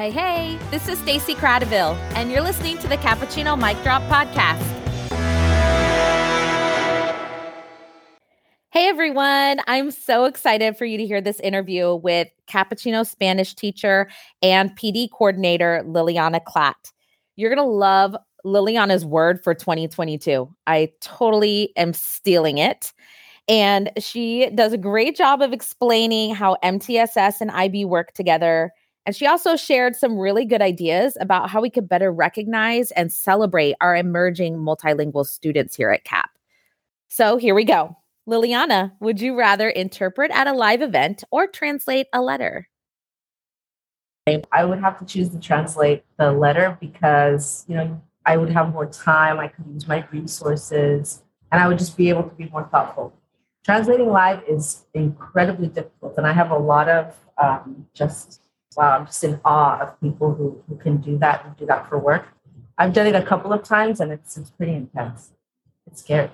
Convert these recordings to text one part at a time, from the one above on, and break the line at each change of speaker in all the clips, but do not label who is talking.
Hey, hey, this is Stacy Kratochvil, and you're listening to the Capuchino Mic Drop Podcast. Hey everyone, I'm so excited for you to hear this interview with Capuchino Spanish teacher and PD coordinator Liliana Klatt. You're going to love Liliana's word for 2022. I totally am stealing it. And she does a great job of explaining how MTSS and IB work together. And she also shared some really good ideas about how we could better recognize and celebrate our emerging multilingual students here at CAP. So here we go. Liliana, would you rather interpret at a live event or translate a letter?
I would have to choose to translate the letter because, you know, I would have more time, I could use my resources, and I would just be able to be more thoughtful. Translating live is incredibly difficult, and I have a lot of um, just, wow, I'm just in awe of people who, who can do that and do that for work. I've done it a couple of times, and it's, it's pretty intense. It's scary.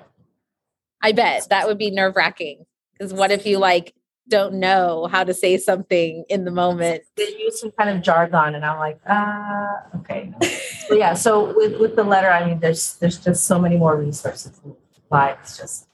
I bet that would be nerve wracking. Because what if you like don't know how to say something in the moment?
They use some kind of jargon, and I'm like, ah, uh, okay. No. but yeah, so with, with the letter, I mean, there's there's just so many more resources. Live, it's just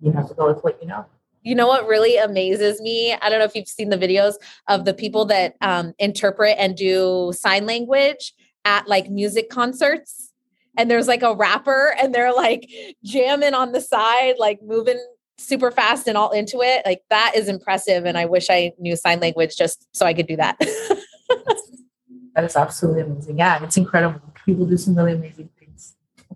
you have to go with what you know.
You know what really amazes me? I don't know if you've seen the videos of the people that um, interpret and do sign language at like music concerts and there's like a rapper and they're like jamming on the side, like moving super fast and all into it. Like that is impressive. And I wish I knew sign language just so I could do that.
that is absolutely amazing. Yeah, it's incredible. People do some really amazing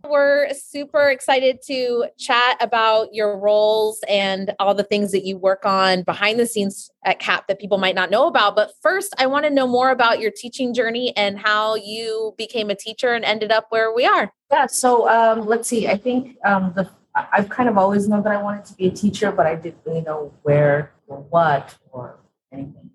we're super excited to chat about your roles and all the things that you work on behind the scenes at CAP that people might not know about. But first, I want to know more about your teaching journey and how you became a teacher and ended up where we are.
Yeah, so um, let's see. I think um, the I've kind of always known that I wanted to be a teacher, but I didn't really know where or what or anything.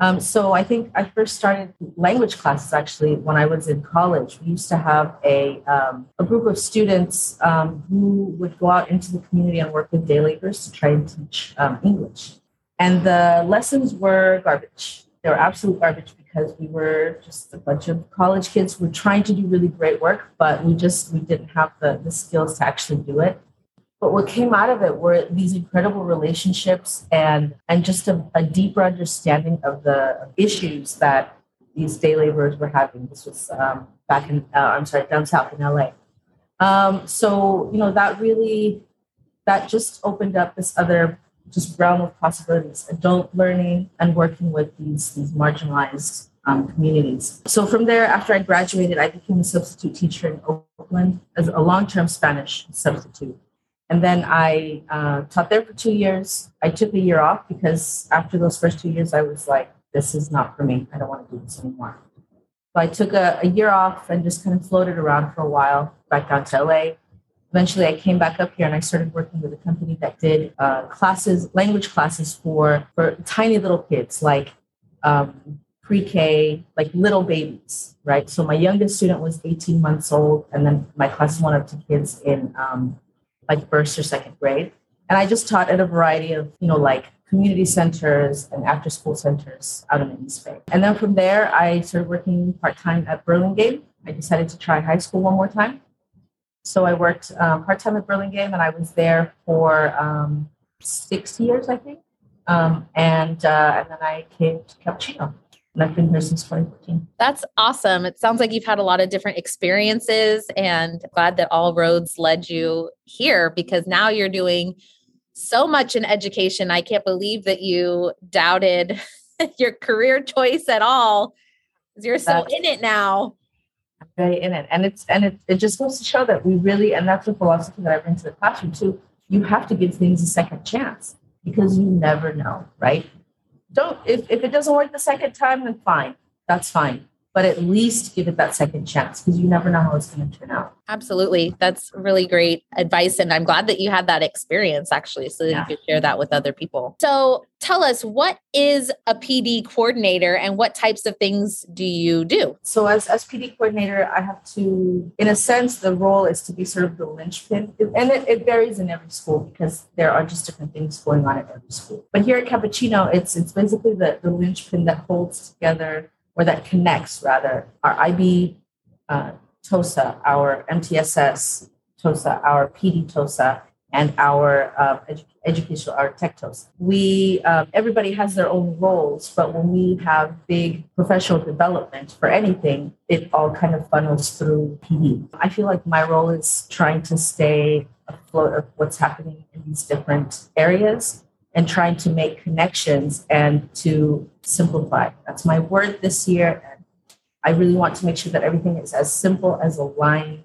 Um, so I think I first started language classes actually when I was in college. We used to have a, um, a group of students um, who would go out into the community and work with day laborers to try and teach um, English. And the lessons were garbage. They were absolute garbage because we were just a bunch of college kids who were trying to do really great work, but we just we didn't have the, the skills to actually do it. But what came out of it were these incredible relationships and and just a, a deeper understanding of the issues that these day laborers were having. This was um, back in uh, I'm sorry down south in LA. Um, so you know that really that just opened up this other just realm of possibilities adult learning and working with these these marginalized um, communities so from there after i graduated i became a substitute teacher in oakland as a long-term spanish substitute and then I uh, taught there for two years. I took a year off because after those first two years, I was like, this is not for me. I don't want to do this anymore. So I took a, a year off and just kind of floated around for a while back down to LA. Eventually, I came back up here and I started working with a company that did uh, classes, language classes for, for tiny little kids, like um, pre-K, like little babies, right? So my youngest student was 18 months old, and then my class went up to kids in um, like first or second grade. And I just taught at a variety of, you know, like community centers and after school centers out in East Bay. And then from there, I started working part time at Burlingame. I decided to try high school one more time. So I worked um, part time at Burlingame and I was there for um, six years, I think. Um, and, uh, and then I came to Capuchino and I've been here since 2014.
That's awesome. It sounds like you've had a lot of different experiences and glad that all roads led you here because now you're doing so much in education. I can't believe that you doubted your career choice at all. You're so that's, in it now.
I'm very in it. And it's and it, it just goes to show that we really, and that's the philosophy that I bring to the classroom too. You have to give things a second chance because you never know, right? Don't if, if it doesn't work the second time then fine. That's fine but at least give it that second chance because you never know how it's going to turn out.
Absolutely. That's really great advice. And I'm glad that you had that experience actually, so that yeah. you could share that with other people. So tell us, what is a PD coordinator and what types of things do you do?
So, as, as PD coordinator, I have to, in a sense, the role is to be sort of the linchpin. And it, it varies in every school because there are just different things going on at every school. But here at Capuchino, it's, it's basically the, the linchpin that holds together or that connects rather our IB uh, TOSA, our MTSS TOSA, our PD TOSA, and our uh, edu- educational, our tech TOSA. We, uh, everybody has their own roles, but when we have big professional development for anything, it all kind of funnels through PD. I feel like my role is trying to stay afloat of what's happening in these different areas and trying to make connections and to simplify. That's my word this year. And I really want to make sure that everything is as simple as a line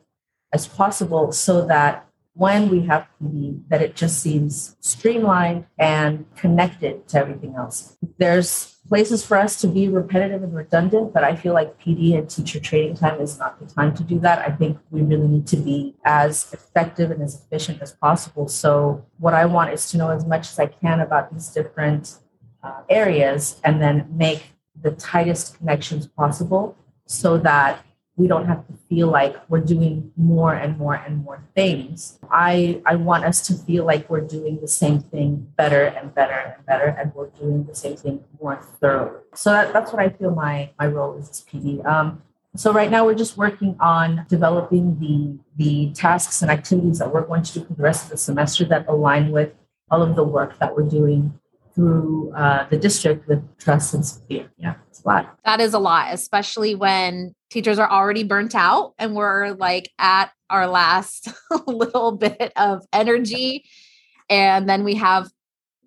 as possible so that when we have PD, that it just seems streamlined and connected to everything else. There's places for us to be repetitive and redundant, but I feel like PD and teacher training time is not the time to do that. I think we really need to be as effective and as efficient as possible. So, what I want is to know as much as I can about these different uh, areas and then make the tightest connections possible so that we don't have to feel like we're doing more and more and more things. I, I want us to feel like we're doing the same thing better and better and better, and we're doing the same thing more thoroughly. So that, that's what I feel my, my role is as PD. Um, so right now we're just working on developing the, the tasks and activities that we're going to do for the rest of the semester that align with all of the work that we're doing through uh, the district with trust and Sophia. Yeah, it's a lot.
That is a lot, especially when teachers are already burnt out and we're like at our last little bit of energy. And then we have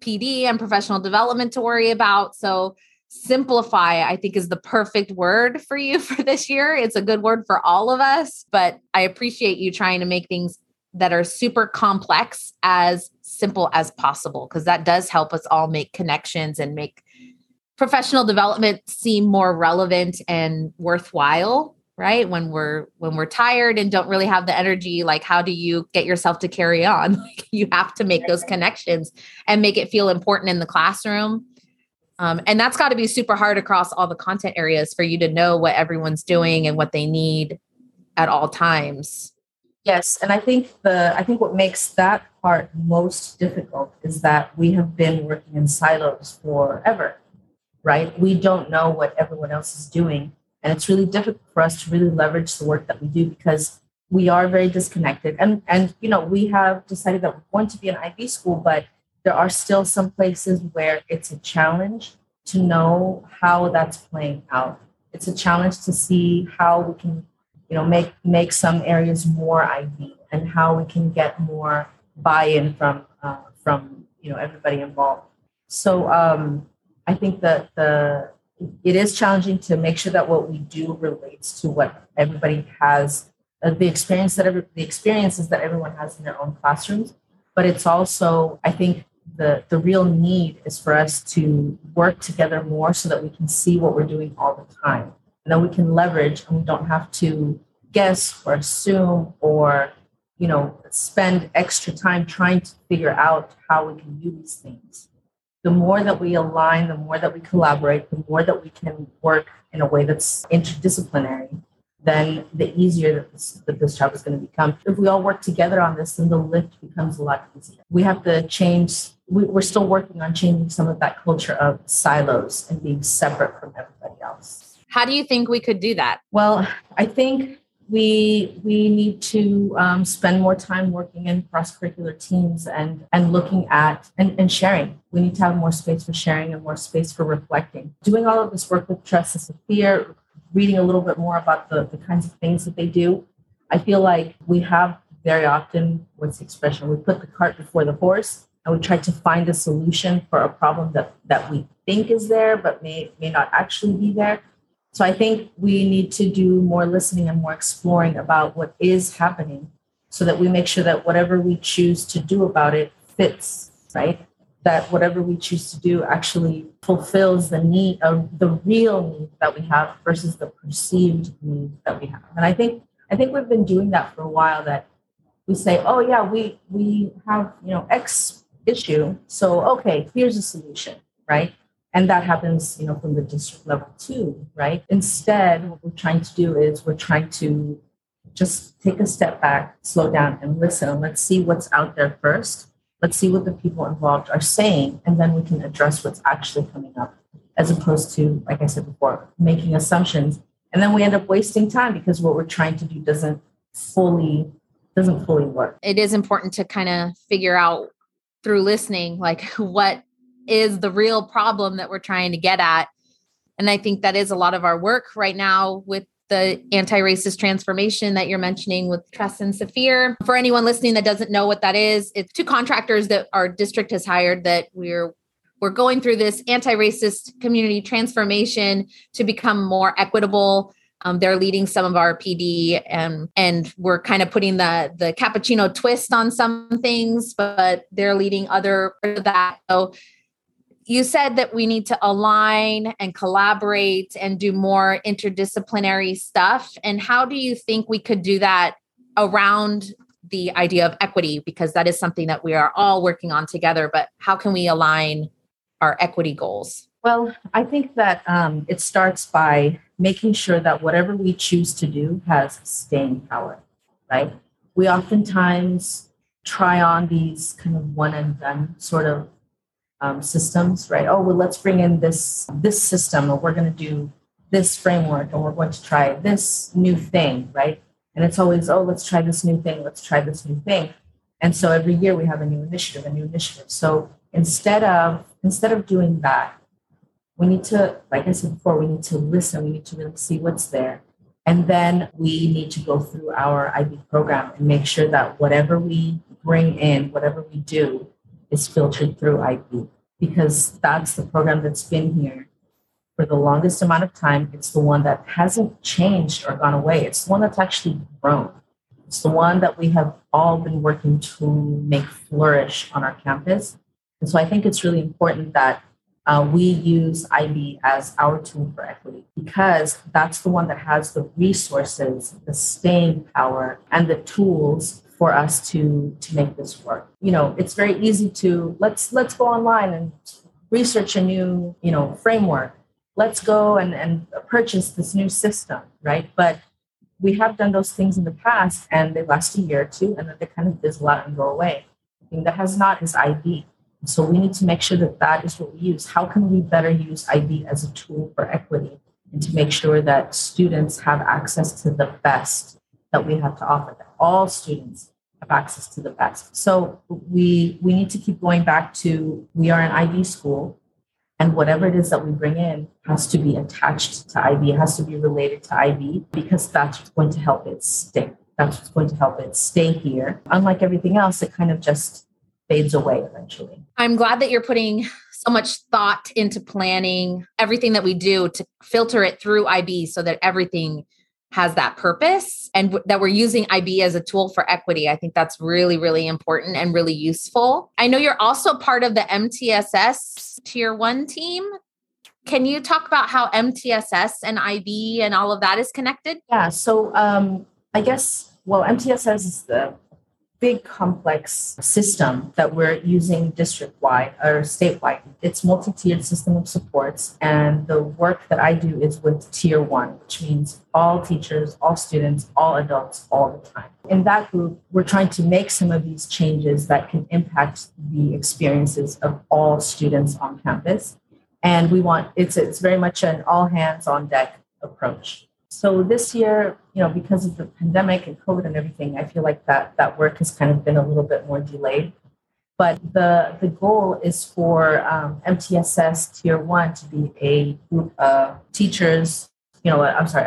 PD and professional development to worry about. So, simplify, I think, is the perfect word for you for this year. It's a good word for all of us, but I appreciate you trying to make things that are super complex as simple as possible because that does help us all make connections and make professional development seem more relevant and worthwhile right? When we're when we're tired and don't really have the energy like how do you get yourself to carry on? Like you have to make those connections and make it feel important in the classroom. Um, and that's got to be super hard across all the content areas for you to know what everyone's doing and what they need at all times.
Yes, and I think the I think what makes that part most difficult is that we have been working in silos forever, right? We don't know what everyone else is doing, and it's really difficult for us to really leverage the work that we do because we are very disconnected. And and you know we have decided that we're going to be an IB school, but there are still some places where it's a challenge to know how that's playing out. It's a challenge to see how we can you know make make some areas more IB and how we can get more buy-in from uh, from you know everybody involved. So um, I think that the it is challenging to make sure that what we do relates to what everybody has uh, the experience that every, the experiences that everyone has in their own classrooms. But it's also I think the the real need is for us to work together more so that we can see what we're doing all the time and then we can leverage and we don't have to guess or assume or you know spend extra time trying to figure out how we can do these things the more that we align the more that we collaborate the more that we can work in a way that's interdisciplinary then the easier that this, that this job is going to become. If we all work together on this then the lift becomes a lot easier. We have to change we, we're still working on changing some of that culture of silos and being separate from everybody else.
How do you think we could do that?
Well, I think we we need to um, spend more time working in cross curricular teams and and looking at and, and sharing. We need to have more space for sharing and more space for reflecting. Doing all of this work with Trust and Sophia, reading a little bit more about the, the kinds of things that they do. I feel like we have very often what's the expression? We put the cart before the horse and we try to find a solution for a problem that that we think is there but may may not actually be there so I think we need to do more listening and more exploring about what is happening so that we make sure that whatever we choose to do about it fits, right? That whatever we choose to do actually fulfills the need of the real need that we have versus the perceived need that we have. And I think I think we've been doing that for a while that we say, oh yeah, we we have, you know, X issue. So okay, here's a solution, right? And that happens, you know, from the district level too, right? Instead, what we're trying to do is we're trying to just take a step back, slow down, and listen. Let's see what's out there first. Let's see what the people involved are saying, and then we can address what's actually coming up. as opposed to, like I said before, making assumptions. And then we end up wasting time because what we're trying to do doesn't fully doesn't fully work.
It is important to kind of figure out through listening like what is the real problem that we're trying to get at. And I think that is a lot of our work right now with the anti-racist transformation that you're mentioning with Tress and Saphir. For anyone listening that doesn't know what that is, it's two contractors that our district has hired that we're we're going through this anti-racist community transformation to become more equitable. Um, they're leading some of our PD, and and we're kind of putting the the capuchino twist on some things, but they're leading other that. So you said that we need to align and collaborate and do more interdisciplinary stuff. And how do you think we could do that around the idea of equity? Because that is something that we are all working on together. But how can we align our equity goals?
Well, I think that um, it starts by making sure that whatever we choose to do has staying power, right? We oftentimes try on these kind of one and done sort of um, systems, right? Oh, well, let's bring in this this system, or we're going to do this framework, or we're going to try this new thing, right? And it's always, oh, let's try this new thing, let's try this new thing. And so every year we have a new initiative, a new initiative. So instead of instead of doing that, we need to, like I said before, we need to listen. We need to really see what's there. And then we need to go through our IB program and make sure that whatever we bring in, whatever we do, is filtered through IB because that's the program that's been here for the longest amount of time. It's the one that hasn't changed or gone away. It's the one that's actually grown. It's the one that we have all been working to make flourish on our campus. And so I think it's really important that uh, we use IB as our tool for equity because that's the one that has the resources, the staying power, and the tools for us to to make this work. You know, it's very easy to let's let's go online and research a new you know framework. Let's go and and purchase this new system, right? But we have done those things in the past, and they last a year or two, and then they kind of fizzle out and go away. The thing that has not is IB. So we need to make sure that that is what we use. How can we better use IB as a tool for equity and to make sure that students have access to the best that we have to offer, that all students have access to the best. So we we need to keep going back to we are an IB school, and whatever it is that we bring in has to be attached to IB. It has to be related to IB because that's going to help it stick. That's what's going to help it stay here. Unlike everything else, it kind of just fades away eventually.
I'm glad that you're putting so much thought into planning everything that we do to filter it through IB so that everything has that purpose and w- that we're using IB as a tool for equity. I think that's really, really important and really useful. I know you're also part of the MTSS Tier 1 team. Can you talk about how MTSS and IB and all of that is connected?
Yeah, so um, I guess, well, MTSS is the big complex system that we're using district wide or statewide. It's multi-tiered system of supports. And the work that I do is with tier one, which means all teachers, all students, all adults, all the time. In that group, we're trying to make some of these changes that can impact the experiences of all students on campus. And we want it's it's very much an all hands on deck approach. So this year, you know, because of the pandemic and COVID and everything, I feel like that that work has kind of been a little bit more delayed. But the the goal is for um, MTSS Tier One to be a group of teachers, you know, I'm sorry,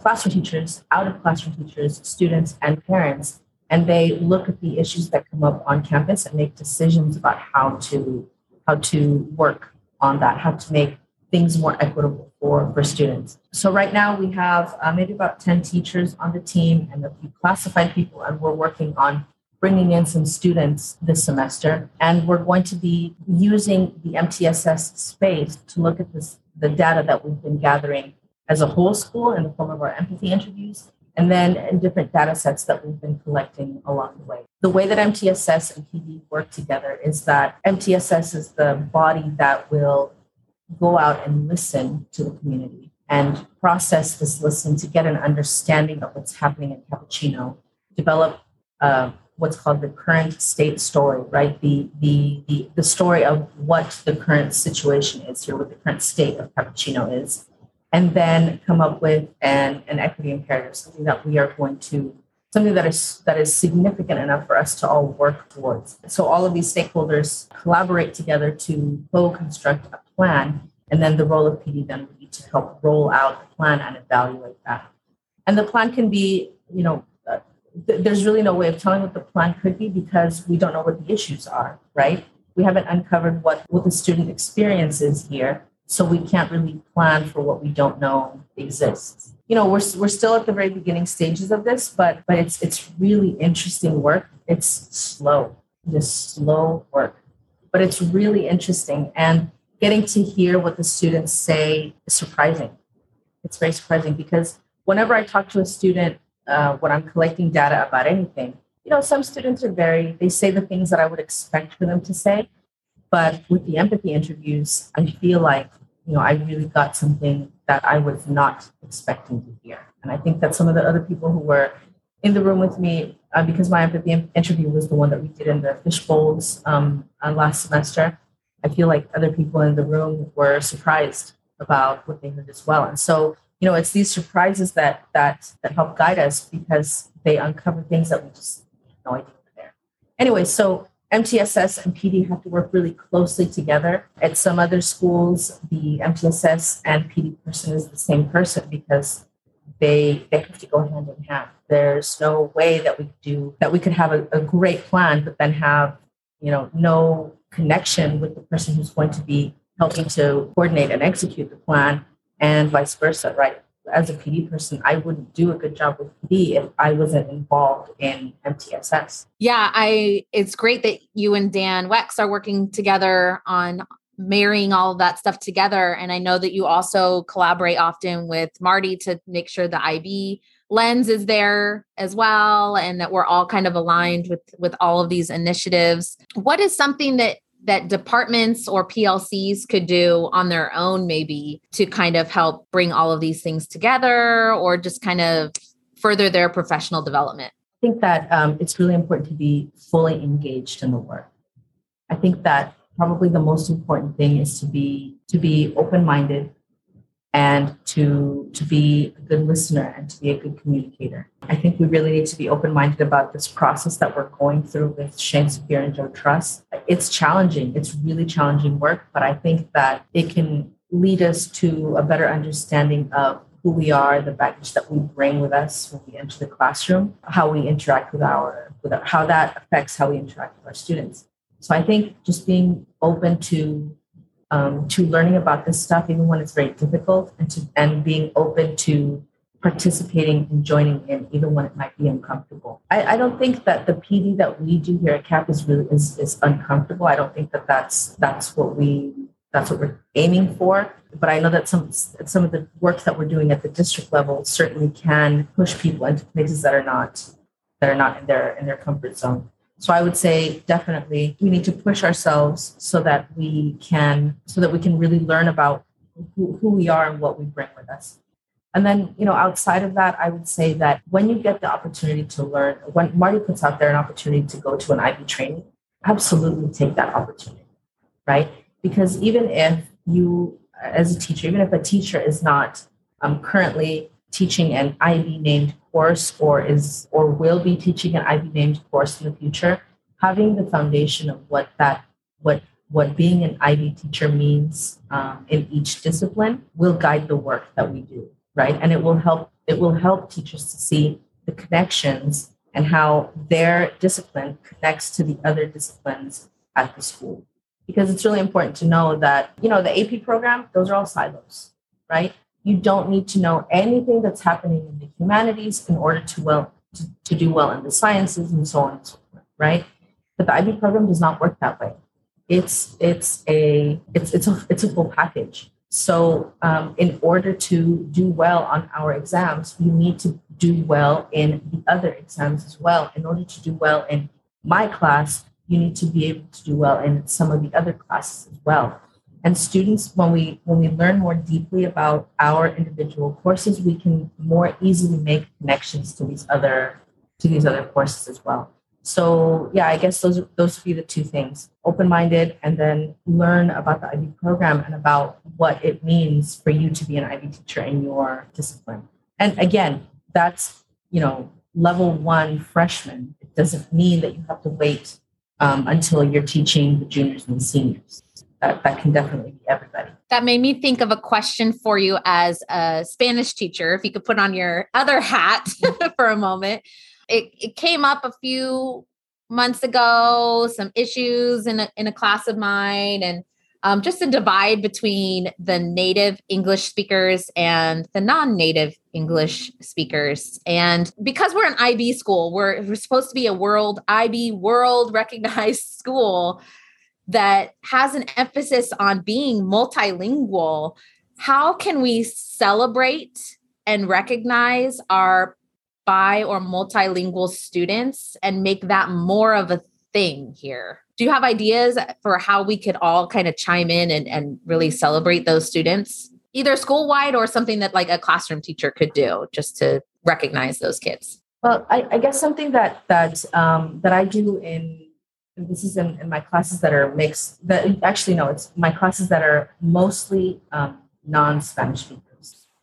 classroom teachers, out of classroom teachers, students, and parents, and they look at the issues that come up on campus and make decisions about how to how to work on that, how to make things more equitable for, for students. So right now we have uh, maybe about 10 teachers on the team and a few classified people, and we're working on bringing in some students this semester. And we're going to be using the MTSS space to look at this, the data that we've been gathering as a whole school in the form of our empathy interviews, and then in different data sets that we've been collecting along the way. The way that MTSS and PD work together is that MTSS is the body that will go out and listen to the community and process this listening to get an understanding of what's happening in Capuchino, develop uh, what's called the current state story, right? The, the, the, the story of what the current situation is here, what the current state of Capuchino is, and then come up with an, an equity imperative, something that we are going to, something that is that is significant enough for us to all work towards. So all of these stakeholders collaborate together to co-construct a plan, and then the role of PD then would be to help roll out the plan and evaluate that. And the plan can be, you know, uh, there's really no way of telling what the plan could be because we don't know what the issues are, right? We haven't uncovered what, what the student experience is here. So we can't really plan for what we don't know exists. You know, we're, we're still at the very beginning stages of this, but but it's it's really interesting work. It's slow, just slow work, but it's really interesting. And getting to hear what the students say is surprising. It's very surprising because whenever I talk to a student uh, when I'm collecting data about anything. You know, some students are very, they say the things that I would expect for them to say. But with the empathy interviews, I feel like, you know, I really got something that I was not expecting to hear. And I think that some of the other people who were in the room with me, uh, because my empathy interview was the one that we did in the fish bowls um, uh, last semester, I feel like other people in the room were surprised about what they heard as well. And so you know, it's these surprises that that that help guide us because they uncover things that we just no idea were there. Anyway, so MTSS and PD have to work really closely together. At some other schools, the MTSS and PD person is the same person because they they have to go hand in hand. There's no way that we do that we could have a, a great plan, but then have you know no connection with the person who's going to be helping to coordinate and execute the plan and vice versa, right? As a PD person, I wouldn't do a good job with PD if I wasn't involved in MTSS.
Yeah, I it's great that you and Dan Wex are working together on marrying all of that stuff together. And I know that you also collaborate often with Marty to make sure the IB lens is there as well and that we're all kind of aligned with with all of these initiatives what is something that that departments or PLCs could do on their own, maybe to kind of help bring all of these things together or just kind of further their professional development?
I think that um, it's really important to be fully engaged in the work. I think that probably the most important thing is to be to be open-minded and to to be a good listener and to be a good communicator. I think we really need to be open-minded about this process that we're going through with Shakespeare and Joe Trust. It's challenging. It's really challenging work, but I think that it can lead us to a better understanding of who we are, the baggage that we bring with us when we enter the classroom, how we interact with our, with our how that affects how we interact with our students. So I think just being open to um, to learning about this stuff, even when it's very difficult, and to and being open to participating and joining in, even when it might be uncomfortable. I, I don't think that the PD that we do here at CAP is really is, is uncomfortable. I don't think that that's that's what we that's what we're aiming for. But I know that some some of the work that we're doing at the district level certainly can push people into places that are not that are not in their in their comfort zone. So I would say definitely we need to push ourselves so that we can so that we can really learn about who, who we are and what we bring with us. And then, you know, outside of that, I would say that when you get the opportunity to learn, when Marty puts out there an opportunity to go to an IB training, absolutely take that opportunity, right? Because even if you, as a teacher, even if a teacher is not um, currently teaching an IB named course or is or will be teaching an IB named course in the future, having the foundation of what that what what being an IB teacher means um, in each discipline will guide the work that we do, right? And it will help it will help teachers to see the connections and how their discipline connects to the other disciplines at the school. Because it's really important to know that, you know, the AP program, those are all silos, right? You don't need to know anything that's happening in the humanities in order to well to, to do well in the sciences and so on and so forth, right? But the IB program does not work that way. It's it's a it's it's a it's a full package. So um, in order to do well on our exams, you need to do well in the other exams as well. In order to do well in my class, you need to be able to do well in some of the other classes as well and students when we when we learn more deeply about our individual courses we can more easily make connections to these other to these other courses as well So yeah, I guess those those would be the two things: open-minded, and then learn about the IB program and about what it means for you to be an IB teacher in your discipline. And again, that's you know level one freshman. It doesn't mean that you have to wait um, until you're teaching the juniors and the seniors. That, that can definitely be everybody.
That made me think of a question for you as a Spanish teacher. If you could put on your other hat for a moment it, it came up a few months ago, some issues in a, in a class of mine, and um, just a divide between the native English speakers and the non native English speakers. And because we're an IB school, we're, we're supposed to be a world IB world recognized school that has an emphasis on being multilingual. How can we celebrate and recognize our bi or multilingual students and make that more of a thing here. Do you have ideas for how we could all kind of chime in and, and really celebrate those students, either school wide or something that like a classroom teacher could do just to recognize those kids?
Well, I, I guess something that that um, that I do in this is in, in, my classes that are mixed. That actually no, it's my classes that are mostly um, non-Spanish speakers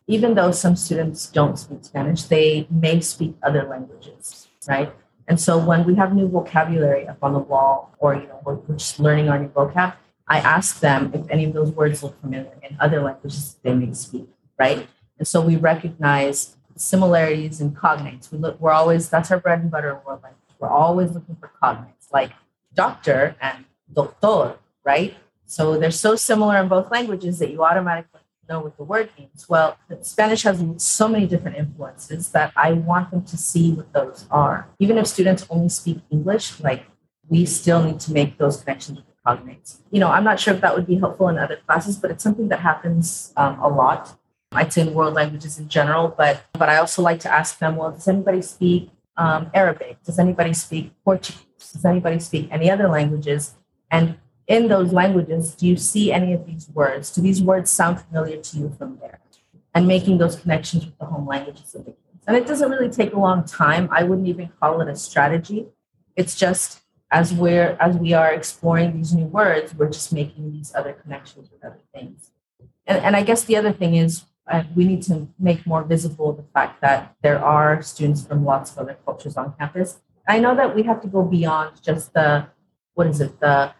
even though some students don't speak Spanish, they may speak other languages, right? And so when we have new vocabulary up on the wall, or you know, we're, we're just learning our new vocab, I ask them if any of those words look familiar in other languages they may speak, right? And so we recognize similarities in cognates. We look, we're always that's our bread and butter world language. We're always looking for cognates, like doctor and doctor, right? So they're so similar in both languages that you automatically know what the word means. Well, Spanish has so many different influences that I want them to see what those are. Even if students only speak English, like we still need to make those connections with the cognates. You know, I'm not sure if that would be helpful in other classes, but it's something that happens um, a lot. I'd say in world languages in general, but but I also like to ask them, well, does anybody speak um, Arabic? Does anybody speak Portuguese? Does anybody speak any other languages? And in those languages, do you see any of these words? Do these words sound familiar to you from there? And making those connections with the home languages of the kids. And it doesn't really take a long time. I wouldn't even call it a strategy. It's just as we're as we are exploring these new words, we're just making these other connections with other things. And, and I guess the other thing is uh, we need to make more visible the fact that there are students from lots of other cultures on campus. I know that we have to go beyond just the what is it the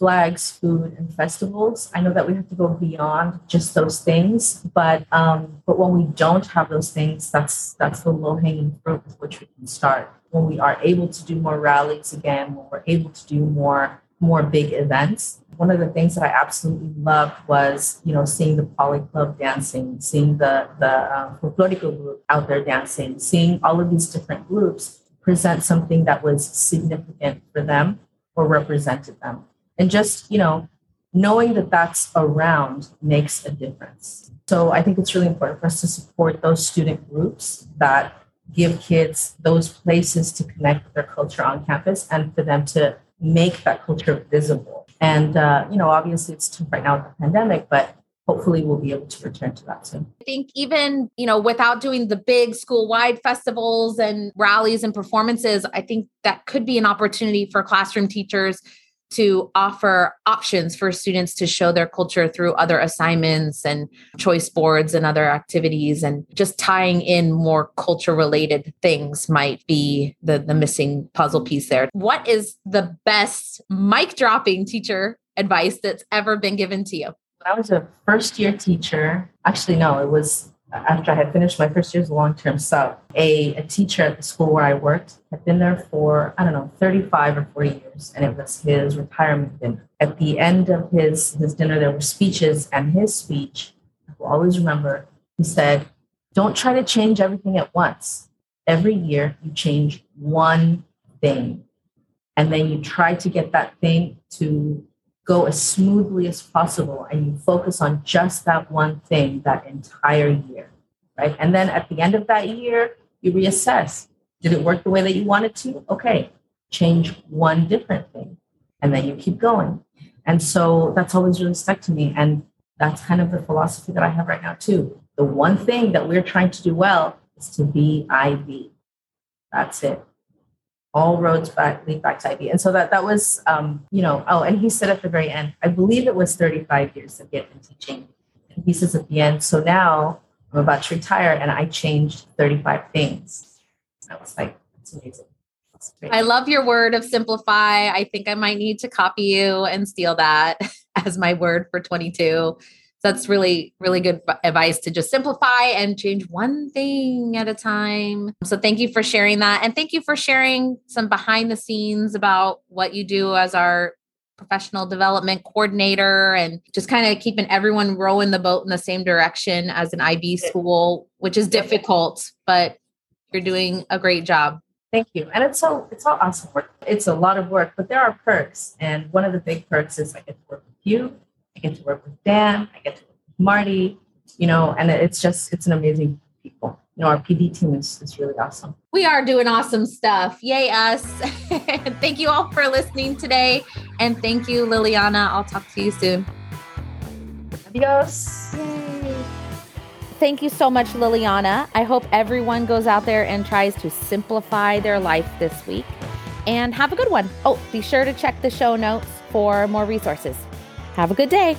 flags, food, and festivals. I know that we have to go beyond just those things, but um, but when we don't have those things, that's that's the low hanging fruit with which we can start. When we are able to do more rallies again, when we're able to do more more big events. One of the things that I absolutely loved was, you know, seeing the poly club dancing, seeing the the uh, folklorico group out there dancing, seeing all of these different groups present something that was significant for them or represented them. And just you know knowing that that's around makes a difference. So i think it's really important for us to support those student groups that give kids those places to connect with their culture on campus and for them to make that culture visible. And uh, you know obviously it's tough right now with the pandemic but hopefully we'll be able to return to that soon.
I think even, you know, without doing the big school-wide festivals and rallies and performances, I think that could be an opportunity for classroom teachers to offer options for students to show their culture through other assignments and choice boards and other activities and just tying in more culture related things might be the the missing puzzle piece there what is the best mic dropping teacher advice that's ever been given to you
i was a first year teacher actually no it was after I had finished my first year as a long term sub, a, a teacher at the school where I worked had been there for, I don't know, 35 or 40 years, and it was his retirement dinner. At the end of his, his dinner, there were speeches, and his speech, I will always remember, he said, Don't try to change everything at once. Every year, you change one thing, and then you try to get that thing to go as smoothly as possible and you focus on just that one thing that entire year, right? And then at the end of that year, you reassess. Did it work the way that you wanted to? Okay, change one different thing. And then you keep going. And so that's always really stuck to me. And that's kind of the philosophy that I have right now, too. The one thing that we're trying to do well is to be IB. That's it. All roads back lead back to IB. And so that that was, um, you know, oh, and he said at the very end, I believe it was 35 years of been teaching. And he says at the end, so now I'm about to retire and I changed 35 things. I was like, that's amazing.
I love your word of simplify. I think I might need to copy you and steal that as my word for 22 that's really really good advice to just simplify and change one thing at a time so thank you for sharing that and thank you for sharing some behind the scenes about what you do as our professional development coordinator and just kind of keeping everyone rowing the boat in the same direction as an IB school which is difficult but you're doing a great job
Thank you. And it's so it's all awesome work. It's a lot of work, but there are perks. And one of the big perks is I get to work with you I get to work with Dan. I get to work with Marty. You know, and it's just it's an amazing people. You know, our PD team is, is really awesome.
We are doing awesome stuff. Yay, us. thank you all for listening today. And thank you, Liliana. I'll talk to you soon.
Adios.
Yay. Thank you so much, Liliana. I hope everyone goes out there and tries to simplify their life this week. And have a good one. Oh, be sure to check the show notes for more resources. Have a good day.